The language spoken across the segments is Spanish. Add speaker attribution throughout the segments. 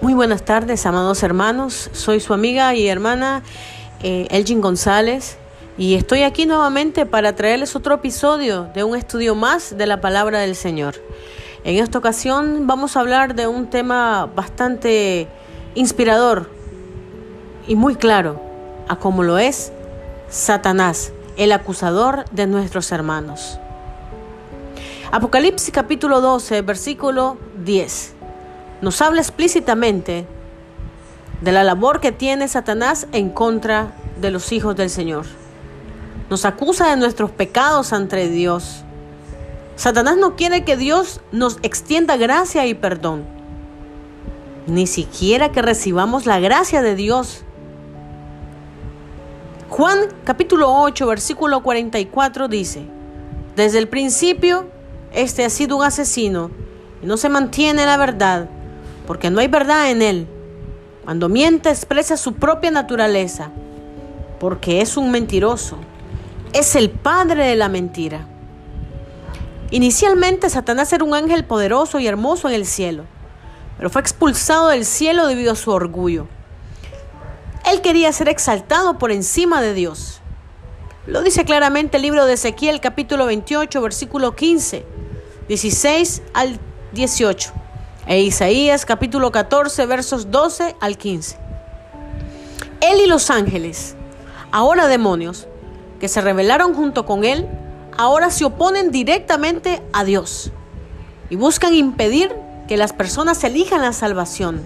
Speaker 1: Muy buenas tardes, amados hermanos. Soy su amiga y hermana eh, Elgin González y estoy aquí nuevamente para traerles otro episodio de un estudio más de la palabra del Señor. En esta ocasión vamos a hablar de un tema bastante inspirador y muy claro, a como lo es Satanás, el acusador de nuestros hermanos. Apocalipsis capítulo 12, versículo 10 nos habla explícitamente de la labor que tiene Satanás en contra de los hijos del Señor. Nos acusa de nuestros pecados ante Dios. Satanás no quiere que Dios nos extienda gracia y perdón, ni siquiera que recibamos la gracia de Dios. Juan capítulo 8 versículo 44 dice, desde el principio este ha sido un asesino y no se mantiene la verdad porque no hay verdad en él. Cuando miente expresa su propia naturaleza, porque es un mentiroso. Es el padre de la mentira. Inicialmente Satanás era un ángel poderoso y hermoso en el cielo, pero fue expulsado del cielo debido a su orgullo. Él quería ser exaltado por encima de Dios. Lo dice claramente el libro de Ezequiel capítulo 28 versículo 15, 16 al 18 e Isaías capítulo 14 versos 12 al 15. Él y los ángeles, ahora demonios, que se rebelaron junto con él, ahora se oponen directamente a Dios y buscan impedir que las personas elijan la salvación,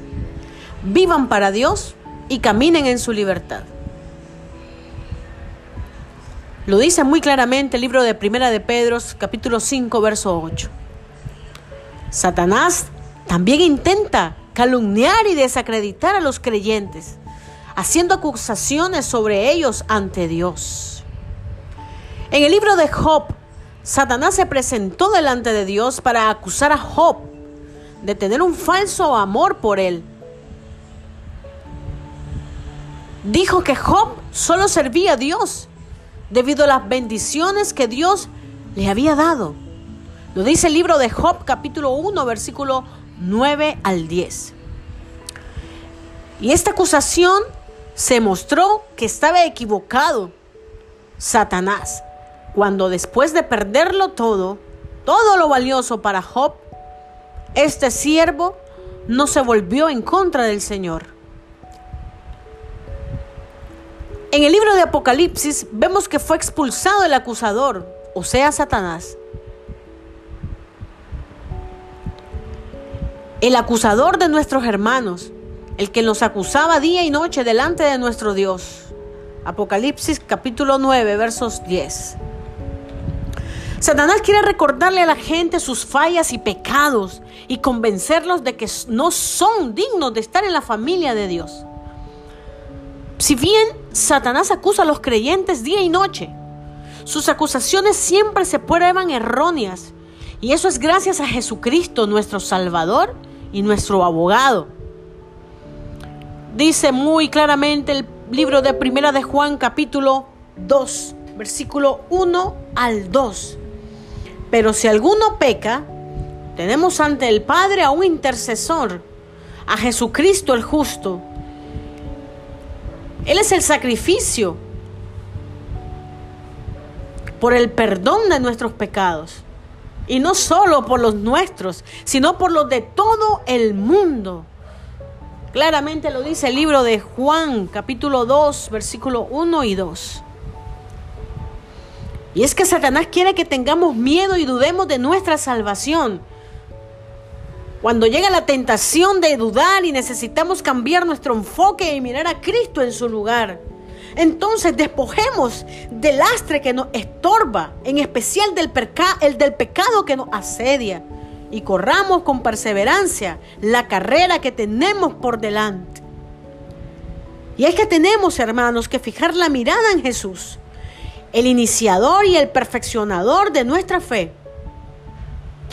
Speaker 1: vivan para Dios y caminen en su libertad. Lo dice muy claramente el libro de Primera de Pedro, capítulo 5, verso 8. Satanás también intenta calumniar y desacreditar a los creyentes, haciendo acusaciones sobre ellos ante Dios. En el libro de Job, Satanás se presentó delante de Dios para acusar a Job de tener un falso amor por él. Dijo que Job solo servía a Dios debido a las bendiciones que Dios le había dado. Lo dice el libro de Job capítulo 1 versículo 9 al 10. Y esta acusación se mostró que estaba equivocado Satanás, cuando después de perderlo todo, todo lo valioso para Job, este siervo no se volvió en contra del Señor. En el libro de Apocalipsis vemos que fue expulsado el acusador, o sea, Satanás. El acusador de nuestros hermanos, el que nos acusaba día y noche delante de nuestro Dios. Apocalipsis capítulo 9, versos 10. Satanás quiere recordarle a la gente sus fallas y pecados y convencerlos de que no son dignos de estar en la familia de Dios. Si bien Satanás acusa a los creyentes día y noche, sus acusaciones siempre se prueban erróneas. Y eso es gracias a Jesucristo, nuestro Salvador, y nuestro abogado. Dice muy claramente el libro de Primera de Juan capítulo 2, versículo 1 al 2. Pero si alguno peca, tenemos ante el Padre a un intercesor, a Jesucristo el justo. Él es el sacrificio por el perdón de nuestros pecados. Y no solo por los nuestros, sino por los de todo el mundo. Claramente lo dice el libro de Juan, capítulo 2, versículo 1 y 2. Y es que Satanás quiere que tengamos miedo y dudemos de nuestra salvación. Cuando llega la tentación de dudar y necesitamos cambiar nuestro enfoque y mirar a Cristo en su lugar. Entonces despojemos del lastre que nos estorba, en especial del el del pecado que nos asedia, y corramos con perseverancia la carrera que tenemos por delante. Y es que tenemos, hermanos, que fijar la mirada en Jesús, el iniciador y el perfeccionador de nuestra fe,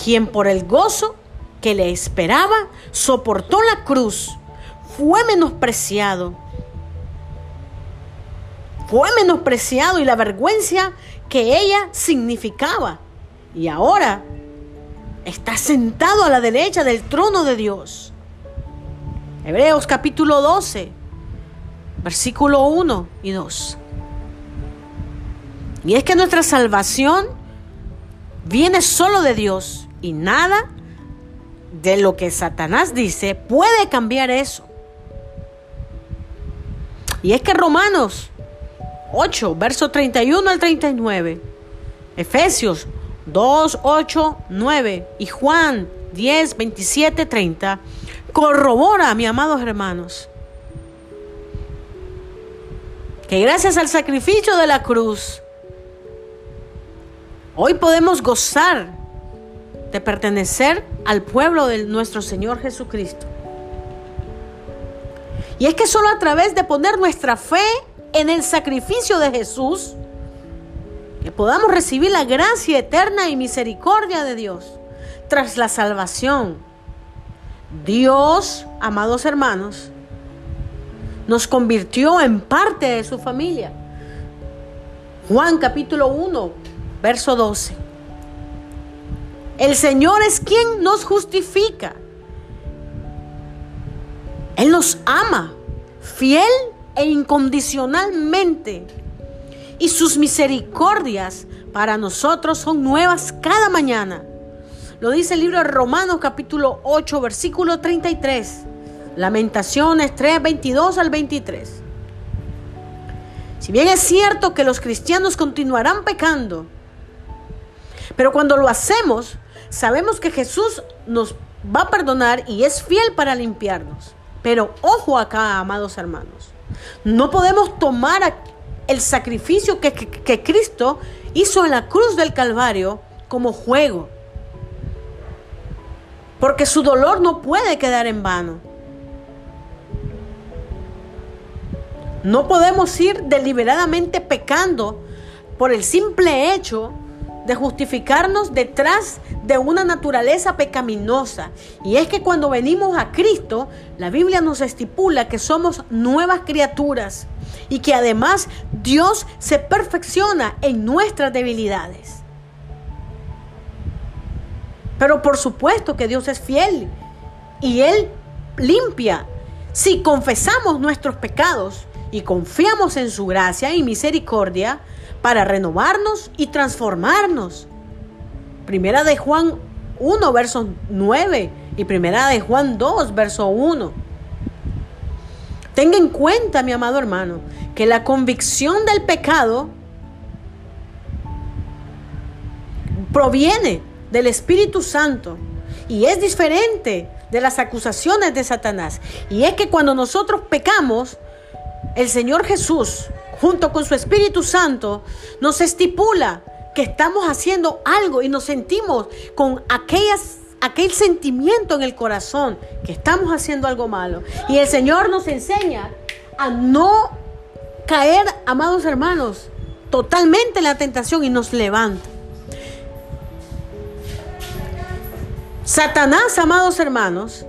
Speaker 1: quien por el gozo que le esperaba soportó la cruz, fue menospreciado fue menospreciado y la vergüenza que ella significaba. Y ahora está sentado a la derecha del trono de Dios. Hebreos capítulo 12, versículo 1 y 2. Y es que nuestra salvación viene solo de Dios y nada de lo que Satanás dice puede cambiar eso. Y es que Romanos 8, verso 31 al 39, Efesios 2, 8, 9 y Juan 10, 27, 30 corrobora, mi amados hermanos, que gracias al sacrificio de la cruz, hoy podemos gozar de pertenecer al pueblo de nuestro Señor Jesucristo. Y es que solo a través de poner nuestra fe en el sacrificio de Jesús, que podamos recibir la gracia eterna y misericordia de Dios tras la salvación. Dios, amados hermanos, nos convirtió en parte de su familia. Juan capítulo 1, verso 12. El Señor es quien nos justifica. Él nos ama, fiel e incondicionalmente. Y sus misericordias para nosotros son nuevas cada mañana. Lo dice el libro de Romanos capítulo 8, versículo 33. Lamentaciones 3, 22 al 23. Si bien es cierto que los cristianos continuarán pecando, pero cuando lo hacemos, sabemos que Jesús nos va a perdonar y es fiel para limpiarnos. Pero ojo acá, amados hermanos. No podemos tomar el sacrificio que, Cristo hizo en la cruz del Calvario como juego. Porque su dolor no puede quedar en vano. No podemos ir deliberadamente pecando por el simple hecho de justificarnos detrás de una naturaleza pecaminosa. Y es que cuando venimos a Cristo, la Biblia nos estipula que somos nuevas criaturas y que además Dios se perfecciona en nuestras debilidades. Pero por supuesto que Dios es fiel y Él limpia. Si confesamos nuestros pecados y confiamos en su gracia y misericordia, para renovarnos y transformarnos. Primera de Juan 1, verso 9 y primera de Juan 2, verso 1. Tenga en cuenta, mi amado hermano, que la convicción del pecado proviene del Espíritu Santo y es diferente de las acusaciones de Satanás. Y es que cuando nosotros pecamos, el Señor Jesús junto con su Espíritu Santo, nos estipula que estamos haciendo algo y nos sentimos con aquel sentimiento en el corazón que estamos haciendo algo malo. Y el Señor nos enseña a no caer, amados hermanos, totalmente en la tentación y nos levanta. Satanás, amados hermanos,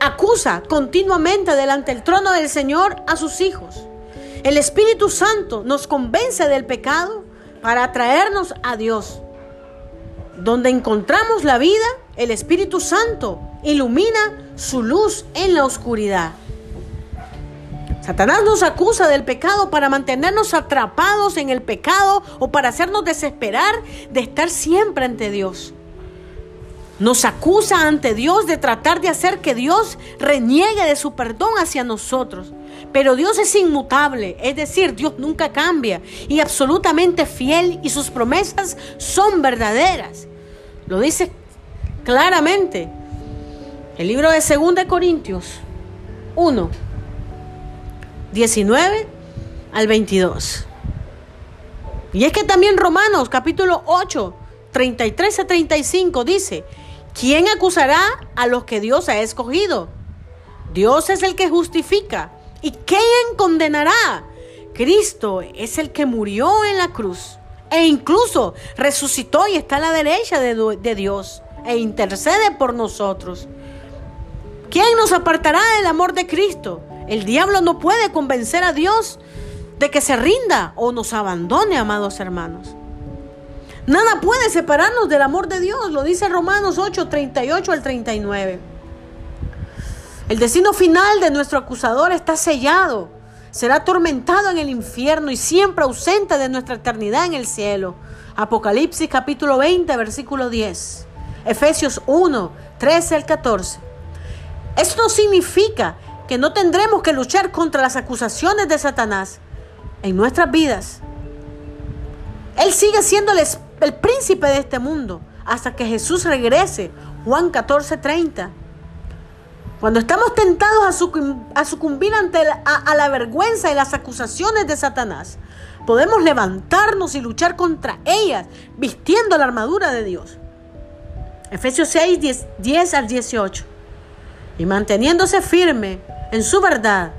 Speaker 1: acusa continuamente delante del trono del Señor a sus hijos. El Espíritu Santo nos convence del pecado para atraernos a Dios. Donde encontramos la vida, el Espíritu Santo ilumina su luz en la oscuridad. Satanás nos acusa del pecado para mantenernos atrapados en el pecado o para hacernos desesperar de estar siempre ante Dios. Nos acusa ante Dios de tratar de hacer que Dios reniegue de su perdón hacia nosotros. Pero Dios es inmutable, es decir, Dios nunca cambia y absolutamente fiel y sus promesas son verdaderas. Lo dice claramente el libro de 2 Corintios 1, 19 al 22. Y es que también Romanos capítulo 8, 33 a 35 dice, ¿quién acusará a los que Dios ha escogido? Dios es el que justifica. ¿Y quién condenará? Cristo es el que murió en la cruz e incluso resucitó y está a la derecha de, Dios e intercede por nosotros. ¿Quién nos apartará del amor de Cristo? El diablo no puede convencer a Dios de que se rinda o nos abandone, amados hermanos. Nada puede separarnos del amor de Dios, lo dice Romanos 8, 38 al 39. El destino final de nuestro acusador está sellado. Será atormentado en el infierno y siempre ausente de nuestra eternidad en el cielo. Apocalipsis capítulo 20, versículo 10. Efesios 1, 13 al 14. Esto significa que no tendremos que luchar contra las acusaciones de Satanás en nuestras vidas. Él sigue siendo el, el príncipe de este mundo hasta que Jesús regrese. Juan 14, 30. Cuando estamos tentados a, sucumbir ante a la vergüenza y las acusaciones de Satanás, podemos levantarnos y luchar contra ellas vistiendo la armadura de Dios. Efesios 6, 10, 10 al 18. Y manteniéndose firme en su verdad.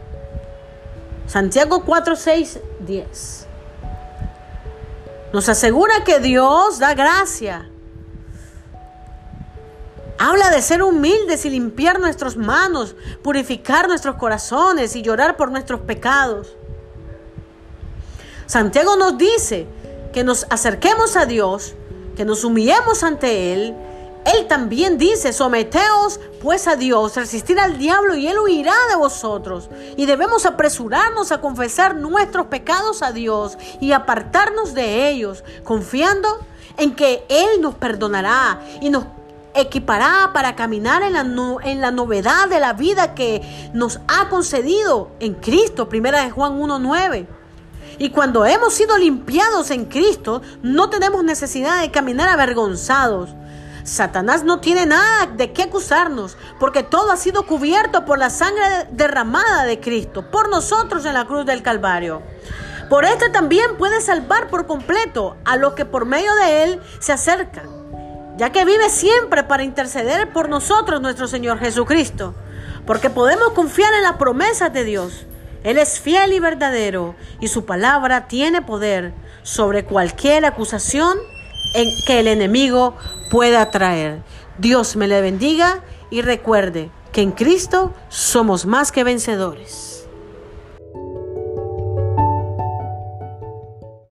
Speaker 1: Santiago 4, 6, 10. Nos asegura que Dios da gracia. Habla de ser humildes y limpiar nuestras manos, purificar nuestros corazones y llorar por nuestros pecados. Santiago nos dice que nos acerquemos a Dios, que nos humillemos ante Él. Él también dice, someteos pues a Dios, resistir al diablo y Él huirá de vosotros. Y debemos apresurarnos a confesar nuestros pecados a Dios y apartarnos de ellos, confiando en que Él nos perdonará y nos equipará para caminar en la, en la novedad de la vida que nos ha concedido en Cristo. Primera de Juan 1.9. Y cuando hemos sido limpiados en Cristo, no tenemos necesidad de caminar avergonzados. Satanás no tiene nada de qué acusarnos, porque todo ha sido cubierto por la sangre derramada de Cristo, por nosotros en la cruz del Calvario. Por este también puede salvar por completo a los que por medio de él se acercan, ya que vive siempre para interceder por nosotros nuestro Señor Jesucristo, porque podemos confiar en las promesas de Dios. Él es fiel y verdadero y su palabra tiene poder sobre cualquier acusación que el enemigo pueda traer. Dios me le bendiga y recuerde que en Cristo somos más que vencedores.